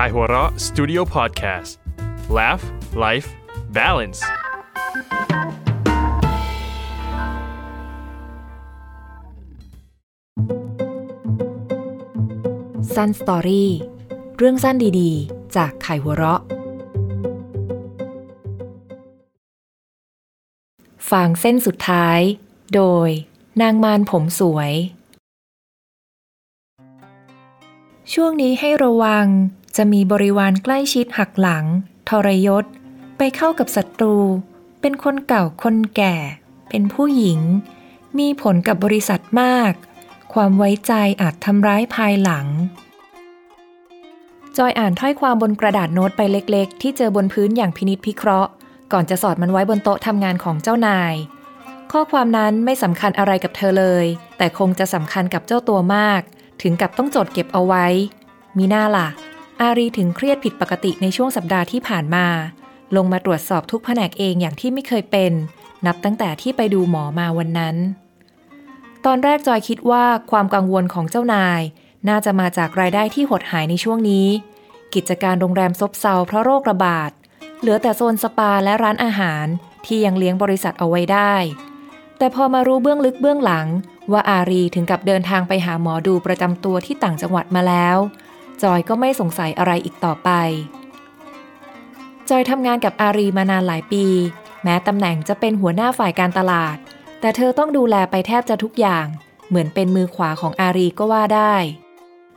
Kaihura Studio Podcast Laugh Life Balance สั้นสตอรี่เรื่องสั้นดีๆ จากไข่หัวเราะ ฟางเส้นสุดท้าย โดย นางมารผมสวย ช่วงนี้ให้ระวัง จะมีบริวารใกล้ชิดหักหลัง ทรยศ ไปเข้ากับศัตรู เป็นคนเก่าคนแก่ เป็นผู้หญิง มีผลกับบริษัทมาก ความไว้ใจอาจทำร้ายภายหลัง จอยอ่านถ้อยความบนกระดาษโน้ตไปเล็กๆ ที่เจอบนพื้นอย่างพินิษพิเคราะห์ ก่อนจะสอดมันไว้บนโต๊ะทำงานของเจ้านาย ข้อความนั้นไม่สำคัญอะไรกับเธอเลย แต่คงจะสำคัญกับเจ้าตัวมาก ถึงกับต้องจดเก็บเอาไว้ มีหน้าล่ะ อารีถึงเครียดผิดปกติในช่วงสัปดาห์ที่ผ่านมา ลงมาตรวจสอบทุกแผนกเองอย่างที่ไม่เคยเป็น นับตั้งแต่ที่ไปดูหมอมาวันนั้น ตอนแรกจอยคิดว่าความกังวลของเจ้านาย น่าจะมาจากรายได้ที่หดหายในช่วงนี้ กิจการโรงแรมซบเซาเพราะโรคระบาด เหลือแต่โซนสปาและร้านอาหารที่ยังเลี้ยงบริษัทเอาไว้ได้ แต่พอมารู้เบื้องลึกเบื้องหลัง ว่าอารีถึงกับเดินทางไปหาหมอดูประจำตัวที่ต่างจังหวัดมาแล้ว จอยก็ไม่สงสัยอะไรอีกต่อไป จอยทำงานกับอารีมานานหลายปี แม้ตำแหน่งจะเป็นหัวหน้าฝ่ายการตลาด แต่เธอต้องดูแลไปแทบจะทุกอย่าง เหมือนเป็นมือขวาของอารีก็ว่าได้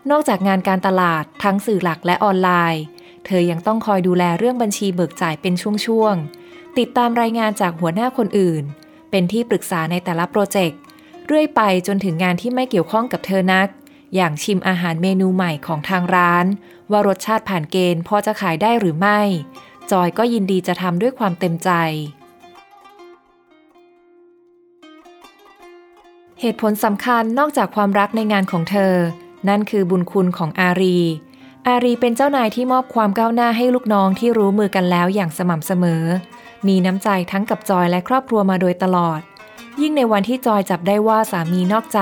นอกจากงานการตลาดทั้งสื่อหลักและออนไลน์ เธอยังต้องคอยดูแลเรื่องบัญชีเบิกจ่ายเป็นช่วงๆ ติดตามรายงานจากหัวหน้าคนอื่น เป็นที่ปรึกษาในแต่ละโปรเจกต์ เรื่อยไปจนถึงงานที่ไม่เกี่ยวข้องกับเธอนัก อย่างชิมอาหารเมนูใหม่ของทางร้าน ว่ารสชาติผ่านเกณฑ์พอจะขายได้หรือไม่ จอยก็ยินดีจะทำด้วยความเต็มใจ เหตุผลสำคัญนอกจากความรักในงานของเธอ นั่นคือบุญคุณของอารี อารีเป็นเจ้านายที่มอบความก้าวหน้าให้ลูกน้องที่รู้มือกันแล้วอย่างสม่ำเสมอ มีน้ำใจทั้งกับจอยและครอบครัวมาโดยตลอด ยิ่งในวันที่จอยจับได้ว่าสามีนอกใจ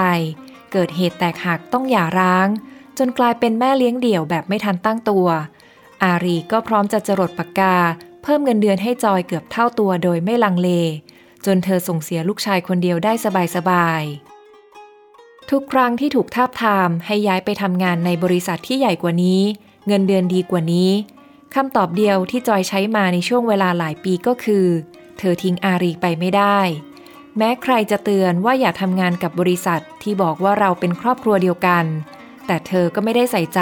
เกิดเหตุแตกหักต้องหย่าร้าง จนกลายเป็นแม่เลี้ยงเดี่ยวแบบไม่ทันตั้งตัว อารีก็พร้อมจะจรดปากกา เพิ่มเงินเดือนให้จอยเกือบเท่าตัวโดยไม่ลังเล จนเธอส่งเสียลูกชายคนเดียวได้สบายๆทุกครั้งที่ถูกทาบทามให้ย้ายไปทำงานในบริษัทที่ใหญ่กว่านี้ เงินเดือนดีกว่านี้คำตอบเดียวที่จอยใช้มาในช่วงเวลาหลายปีก็คือ เธอทิ้งอารีไปไม่ได้ แม้ใครจะเตือนว่าอย่าทำงานกับบริษัทที่บอกว่าเราเป็นครอบครัวเดียวกัน แต่เธอก็ไม่ได้ใส่ใจ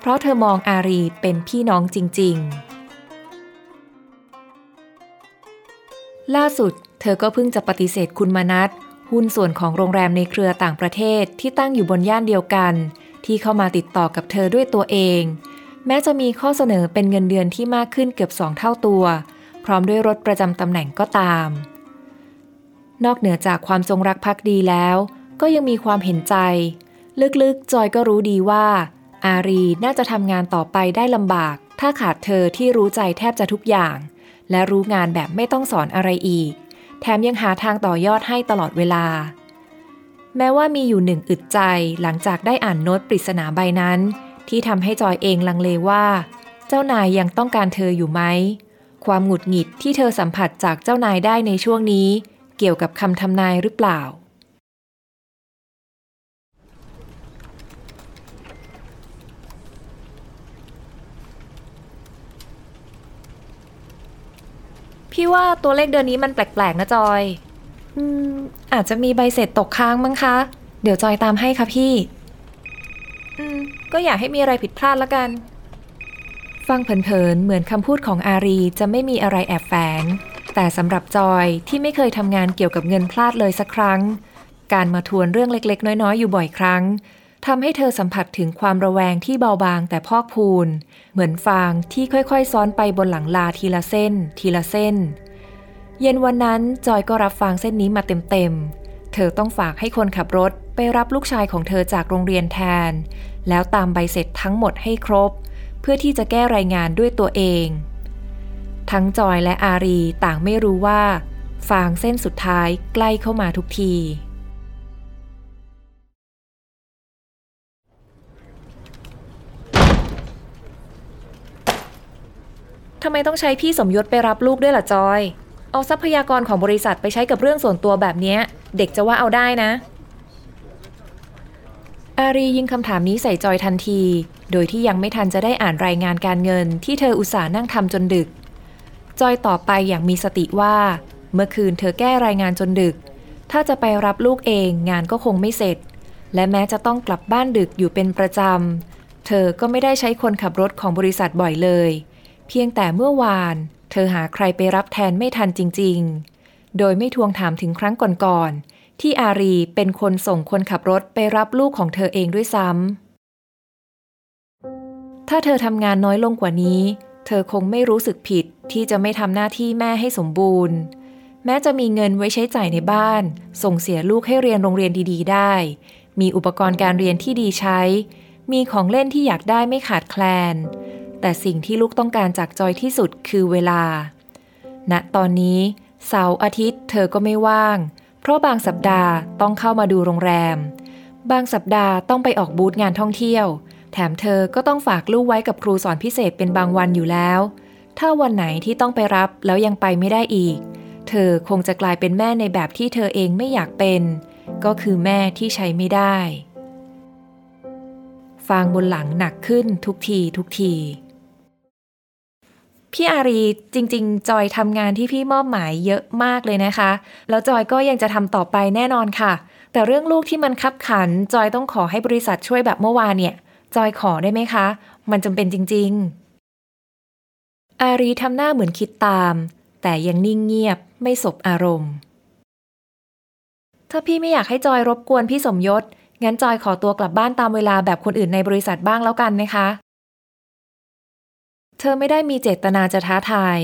เพราะเธอมองอารีเป็นพี่น้องจริง ๆ ล่าสุดเธอก็เพิ่งจะปฏิเสธคุณมนัทหุ้นส่วนของโรงแรมในเครือต่างประเทศที่ตั้งอยู่บนย่านเดียวกัน ที่เข้ามาติดต่อกับเธอด้วยตัวเอง แม้จะมีข้อเสนอเป็นเงินเดือนที่มากขึ้นเกือบสองเท่าตัว พร้อมด้วยรถประจำตำแหน่งก็ตาม นอกเหนือจากความจงรักภักดีแล้ว ก็ยังมีความเห็นใจ ลึกๆ จอยก็รู้ดีว่า อารีน่าจะทำงานต่อไปได้ลำบาก ถ้าขาดเธอที่รู้ใจแทบจะทุกอย่าง และรู้งานแบบไม่ต้องสอนอะไรอีก แถมยังหาทางต่อยอดให้ตลอดเวลา แม้ว่ามีอยู่หนึ่งอึดใจหลังจากได้อ่านโน้ตปริศนาใบนั้น ที่ทำให้จอยเองลังเลว่า เจ้านายยังต้องการเธออยู่ไหมความหงุดหงิดที่เธอสัมผัสจากเจ้านายได้ในช่วงนี้ เกี่ยวกับคำทำนายหรือเปล่า พี่ว่าตัวเลขเดือนนี้มันแปลกๆนะจอย อืม อาจจะมีใบเสร็จตกค้างมั้งคะ เดี๋ยวจอยตามให้ค่ะพี่ อืม ก็อยากให้มีอะไรผิดพลาดละกัน ฟังเผินๆเหมือนคำพูดของอารีจะไม่มีอะไรแอบแฝง แต่สำหรับจอยที่ไม่เคยทำงานเกี่ยวกับเงินพลาดเลยสักครั้ง การมาทวนเรื่องเล็กๆ น้อยๆ อยู่บ่อยครั้งทำให้เธอสัมผัสถึงความระแวงที่เบาบางแต่พอกพูน เหมือนฟางที่ค่อยๆ ซ้อนไปบนหลังลาทีละเส้น ทีละเส้น เย็นวันนั้นจอยก็รับฟางเส้นนี้มาเต็มๆ เธอต้องฝากให้คนขับรถไปรับลูกชายของเธอจากโรงเรียนแทน แล้วตามใบเสร็จทั้งหมดให้ครบ เพื่อที่จะแก้รายงานด้วยตัวเอง ทั้งจอยและอารีต่างไม่รู้ว่า ฟางเส้นสุดท้ายใกล้เข้ามาทุกที ทำไมต้องใช้พี่สมยศไปรับลูกด้วยล่ะจอย เอาทรัพยากรของบริษัทไปใช้กับเรื่องส่วนตัวแบบนี้ เด็กจะว่าเอาได้นะ อารียิงคำถามนี้ใส่จอยทันที โดยที่ยังไม่ทันจะได้อ่านรายงานการเงินที่เธออุตส่าห์นั่งทำจนดึก จอยตอบไปอย่างมีสติว่า เมื่อคืนเธอแก้รายงานจนดึก ถ้าจะไปรับลูกเองงานก็คงไม่เสร็จ และแม้จะต้องกลับบ้านดึกอยู่เป็นประจำ เธอก็ไม่ได้ใช้คนขับรถของบริษัทบ่อยเลย เพียงแต่เมื่อวาน เธอหาใครไปรับแทนไม่ทันจริง ๆ โดยไม่ทวงถามถึงครั้งก่อนๆ ที่อารีเป็นคนส่งคนขับรถไปรับลูกของเธอเองด้วยซ้ำถ้าเธอทำงานน้อยลงกว่านี้ เธอคงไม่รู้สึกผิดที่จะไม่ทำหน้าที่แม่ให้สมบูรณ์ แม้จะมีเงินไว้ใช้จ่ายในบ้าน ส่งเสียลูกให้เรียนโรงเรียนดีๆ ได้ มีอุปกรณ์การเรียนที่ดีใช้ มีของเล่นที่อยากได้ไม่ขาดแคลน แต่สิ่งที่ลูกต้องการจากจอยที่สุดคือเวลาณตอนนี้เสาร์อาทิตย์เธอก็ไม่ว่าง เพราะบางสัปดาห์ต้องเข้ามาดูโรงแรม บางสัปดาห์ต้องไปออกบูธงานท่องเที่ยว แถมเธอก็ต้องฝากลูกไว้กับครูสอนพิเศษเป็นบางวันอยู่แล้ว ถ้าวันไหนที่ต้องไปรับแล้วยังไปไม่ได้อีก เธอคงจะกลายเป็นแม่ในแบบที่เธอเองไม่อยากเป็น ก็คือแม่ที่ใช้ไม่ได้ ฟางบนหลังหนักขึ้นทุกทีทุกทีพี่อารีจริง ๆ จอยทำงานที่พี่มอบหมายเยอะมากเลยนะคะ แล้วจอยก็ยังจะทำต่อไปแน่นอนค่ะ แต่เรื่องลูกที่มันคับขัน จอยต้องขอให้บริษัทช่วยแบบเมื่อวานเนี่ย จอยขอได้ไหมคะ มันจำเป็นจริง ๆ อารีทำหน้าเหมือนคิดตาม แต่ยังนิ่งเงียบไม่สบอารมณ์ ถ้าพี่ไม่อยากให้จอยรบกวนพี่สมยศ งั้นจอยขอตัวกลับบ้านตามเวลาแบบคนอื่นในบริษัทบ้างแล้วกันนะคะ เธอไม่ได้มีเจตนาจะท้าทาย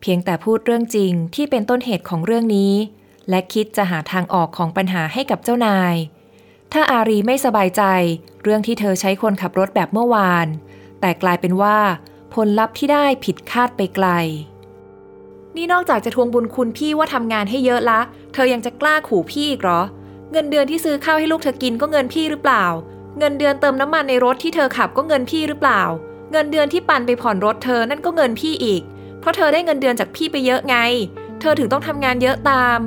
เพียงแต่พูดเรื่องจริงที่เป็นต้นเหตุของเรื่องนี้ และคิดจะหาทางออกของปัญหาให้กับเจ้านาย ถ้าอารีไม่สบายใจ เรื่องที่เธอใช้คนขับรถแบบเมื่อวาน แต่กลายเป็นว่า ผลลัพธ์ที่ได้ผิดคาดไปไกล นี่นอกจากจะทวงบุญคุณพี่ว่าทำงานให้เยอะละ เธอยังจะกล้าขู่พี่อีกเหรอ เงินเดือนที่ซื้อข้าวให้ลูกเธอกินก็เงินพี่หรือเปล่า เงินเดือนเติมน้ำมันในรถที่เธอขับก็เงินพี่หรือเปล่า เงินเดือนที่ปันไปผ่อนรถเธอนั่นก็เงินพี่อีก เพราะเธอได้เงินเดือนจากพี่ไปเยอะไง เธอถึงต้องทำงานเยอะตาม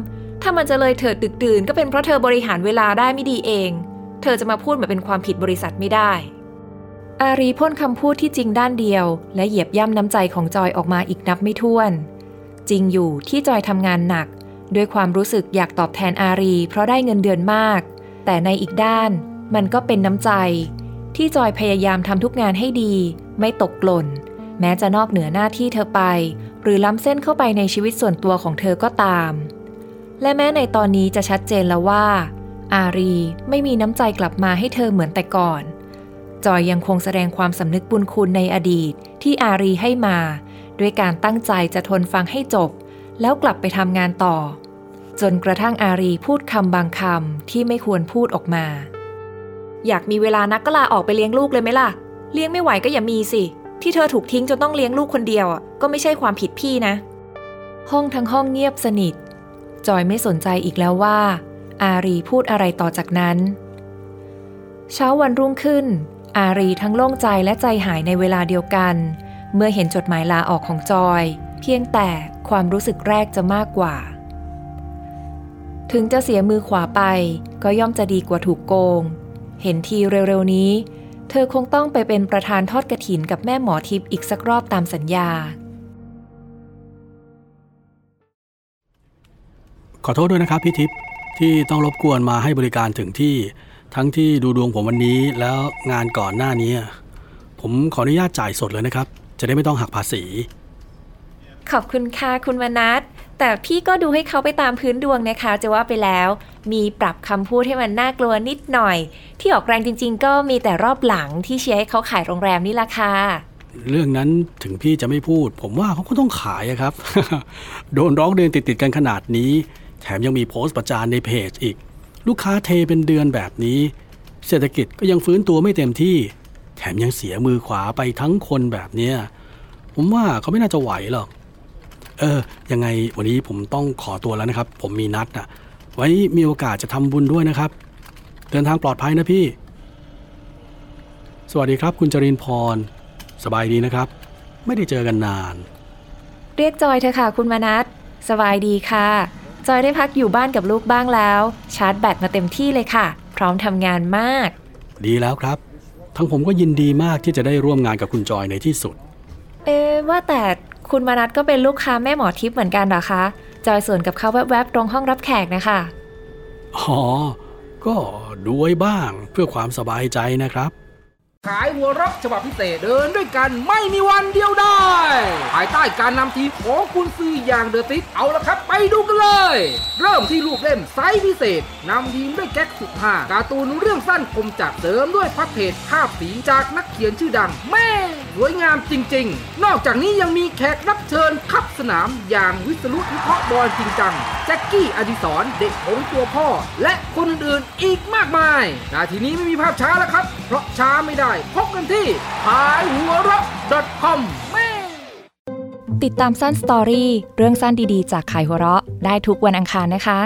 ถ้ามันจะเลยเถิดดึกดื่นก็เป็นเพราะเธอบริหารเวลาได้ไม่ดีเอง เธอจะมาพูดเหมือนเป็นความผิดบริษัทไม่ได้ อารีพ่นคำพูดที่จริงด้านเดียว และเหยียบย่ำน้ำใจของจอยออกมาอีกนับไม่ถ้วน จริงอยู่ที่จอยทำงานหนัก ด้วยความรู้สึกอยากตอบแทนอารี เพราะได้เงินเดือนมาก แต่ในอีกด้านมันก็เป็นน้ำใจ ที่จอยพยายามทำทุกงานให้ดี ไม่ตกหล่น แม้จะนอกเหนือหน้าที่เธอไป หรือล้ำเส้นเข้าไปในชีวิตส่วนตัวของเธอก็ตาม และแม้ในตอนนี้จะชัดเจนแล้วว่า อารีไม่มีน้ำใจกลับมาให้เธอเหมือนแต่ก่อน จอยยังคงแสดงความสำนึกบุญคุณในอดีตที่อารีให้มา ด้วยการตั้งใจจะทนฟังให้จบ แล้วกลับไปทำงานต่อ จนกระทั่งอารีพูดคำบางคำที่ไม่ควรพูดออกมา อยากมีเวลานักก็ลาออกไปเลี้ยงลูกเลยไหมล่ะ เลี้ยงไม่ไหวก็อย่ามีสิ ที่เธอถูกทิ้งจนต้องเลี้ยงลูกคนเดียวอะก็ไม่ใช่ความผิดพี่นะ ห้องทั้งห้องเงียบสนิท จอยไม่สนใจอีกแล้วว่า อารีพูดอะไรต่อจากนั้น เช้าวันรุ่งขึ้น อารีทั้งโล่งใจและใจหายในเวลาเดียวกัน เมื่อเห็นจดหมายลาออกของจอย เพียงแต่ความรู้สึกแรกจะมากกว่า ถึงจะเสียมือขวาไป ก็ย่อมจะดีกว่าถูกโกง เห็นทีเร็วๆนี้ เธอคงต้องไปเป็นประธานทอดกระถินกับแม่หมอทิพย์อีกสักรอบตามสัญญา ขอโทษด้วยนะครับพี่ทิพย์ที่ต้องรบกวนมาให้บริการถึงที่ ทั้งที่ดูดวงผมวันนี้แล้วงานก่อนหน้านี้ ผมขออนุญาตจ่ายสดเลยนะครับ จะได้ไม่ต้องหักภาษี ขอบคุณค่ะคุณมนัทแต่พี่ก็ดูให้เขาไปตามพื้นดวงนะคะ จะว่าไปแล้ว มีปรับคำพูดให้มันน่ากลัวนิดหน่อย ที่ออกแรงจริง ๆ ก็มีแต่รอบหลังที่เชียร์ให้เขาขายโรงแรมนี่ละค่ะเรื่องนั้นถึงพี่จะไม่พูด ผมว่าเขาก็ต้องขายอะครับ โดนร้องเรียนติดๆกันขนาดนี้ แถมยังมีโพสต์ประจานในเพจอีก ลูกค้าเทเป็นเดือนแบบนี้ เศรษฐกิจก็ยังฟื้นตัวไม่เต็มที่ แถมยังเสียมือขวาไปทั้งคนแบบเนี้ยผมว่าเขาไม่น่าจะไหวหรอก เออ ยังไงวันนี้ผมต้องขอตัวแล้วนะครับ ผมมีนัดอะไว้มีโอกาสจะทำบุญด้วยนะครับ เดินทางปลอดภัยนะพี่ สวัสดีครับ คุณจรินพร สบายดีนะครับ ไม่ได้เจอกันนาน เรียกจอยเถอค่ะ คุณมนัสสบายดีค่ะ จอยได้พักอยู่บ้านกับลูกบ้างแล้ว ชาร์จแบตมาเต็มที่เลยค่ะ พร้อมทำงานมาก ดีแล้วครับ ทั้งผมก็ยินดีมากที่จะได้ร่วมงานกับคุณจอยในที่สุด เอ๊ะว่าแต่คุณมนัสก็เป็นลูกค้าแม่หมอทิพย์เหมือนกันเหรอคะ จอยสวนกับเขาแวบๆตรงห้องรับแขกนะคะ อ๋อ ก็ดูไว้บ้างเพื่อความสบายใจนะครับ ขายหัวรักฉบับพิเศษเดินด้วยกันไม่มีวันเดียวได้ ภายใต้การนำทีมของคุณซื้ออย่างเดอะติสเอาละครับ ไปดูกันเลย เริ่มที่ลูกเล่มไซส์พิเศษนำทีมด้วยแก๊กสุดห้าการ์ตูนเรื่องสั้นคมจัดเสริมด้วยพับเพจภาพสีจากนักเขียนชื่อดัง แม่สวยงามจริง ๆ นอกจากนี้ยังมีแขกรับเชิญขับสนามอย่างวิศรุวิเคราะห์บอลจริงจังแจ็คกี้อดิศรเด็กของตัวพ่อ และคนอื่นอีกมากมายนาทีนี้ไม่มีภาพช้าแล้วครับ เพราะช้าไม่ได้พบกันที่ขายหัวเราะ .com ติดตามสั้นสตอรี่เรื่องสั้นดีๆ จากขายหัวเราะ ได้ทุกวันอังคารนะคะ